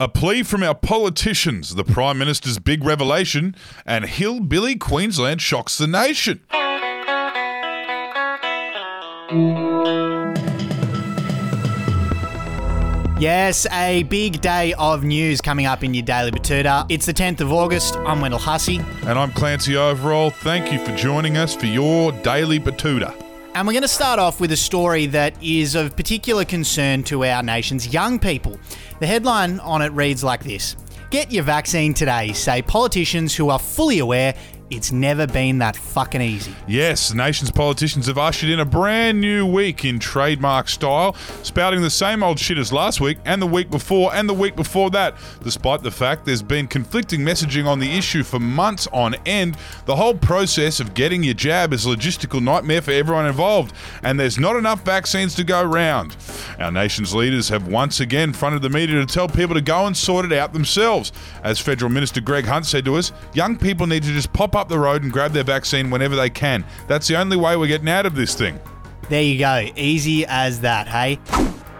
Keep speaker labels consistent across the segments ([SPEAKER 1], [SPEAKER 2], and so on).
[SPEAKER 1] A plea from our politicians, the Prime Minister's big revelation, and Hillbilly Queensland shocks the nation.
[SPEAKER 2] Yes, a big day of news coming up in your Daily Betoota. It's the 10th of August. I'm Wendell Hussey.
[SPEAKER 1] And I'm Clancy Overell. Thank you for joining us for your Daily Betoota.
[SPEAKER 2] And we're going to start off with a story that is of particular concern to our nation's young people. The headline on it reads like this Get your vaccine today, say politicians who are fully aware it's never been that fucking easy.
[SPEAKER 1] Yes, the nation's politicians have ushered in a brand new week in trademark style, spouting the same old shit as last week and the week before and the week before that. Despite the fact there's been conflicting messaging on the issue for months on end, the whole process of getting your jab is a logistical nightmare for everyone involved, and there's not enough vaccines to go round. Our nation's leaders have once again fronted the media to tell people to go and sort it out themselves. As Federal Minister Greg Hunt said to us, young people need to just pop up the road and grab their vaccine whenever they can. That's the only way we're getting out of this thing.
[SPEAKER 2] There you go. Easy as that, hey?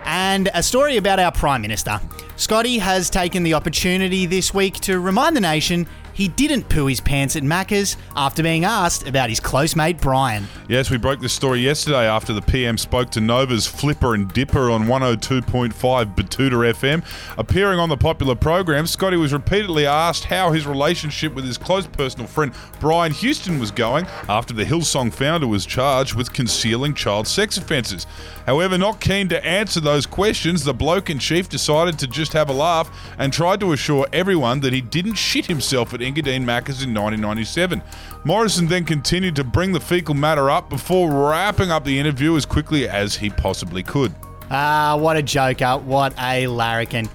[SPEAKER 2] And a story about our Prime Minister. Scotty has taken the opportunity this week to remind the nation he didn't poo his pants at Macca's after being asked about his close mate Brian.
[SPEAKER 1] Yes, we broke this story yesterday after the PM spoke to Nova's Flipper and Dipper on 102.5 Betoota FM. Appearing on the popular program, Scotty was repeatedly asked how his relationship with his close personal friend Brian Houston was going after the Hillsong founder was charged with concealing child sex offences. However, not keen to answer those questions, the bloke in chief decided to just have a laugh and tried to assure everyone that he didn't shit himself at Engadine Macca's in 1997. Morrison then continued to bring the fecal matter up before wrapping up the interview as quickly as he possibly could.
[SPEAKER 2] Ah, what a joker. What a larrikin.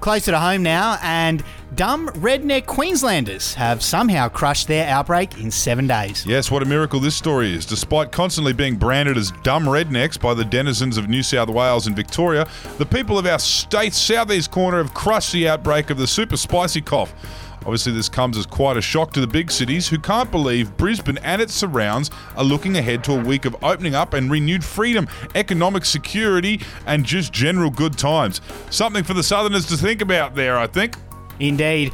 [SPEAKER 2] Closer to home now, and dumb redneck Queenslanders have somehow crushed their outbreak in seven days.
[SPEAKER 1] Yes, what a miracle this story is. Despite constantly being branded as dumb rednecks by the denizens of New South Wales and Victoria, the people of our state's southeast corner have crushed the outbreak of the super spicy cough. Obviously, this comes as quite a shock to the big cities who can't believe Brisbane and its surrounds are looking ahead to a week of opening up and renewed freedom, economic security, and just general good times. Something for the Southerners to think about there, I think.
[SPEAKER 2] Indeed.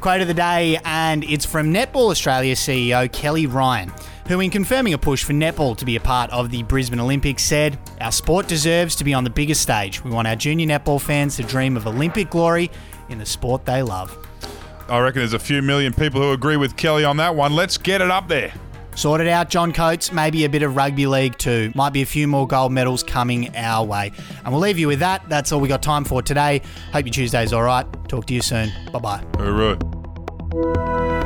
[SPEAKER 2] Quote of the day, and it's from Netball Australia CEO Kelly Ryan, who, in confirming a push for netball to be a part of the Brisbane Olympics, said, Our sport deserves to be on the biggest stage. We want our junior netball fans to dream of Olympic glory in the sport they love.
[SPEAKER 1] I reckon there's a few million people who agree with Kelly on that one. Let's get it up there.
[SPEAKER 2] Sort it out, John Coates. Maybe a bit of rugby league too. Might be a few more gold medals coming our way. And we'll leave you with that. That's all we got time for today. Hope your Tuesday's all right. Talk to you soon. Bye bye.
[SPEAKER 1] All right.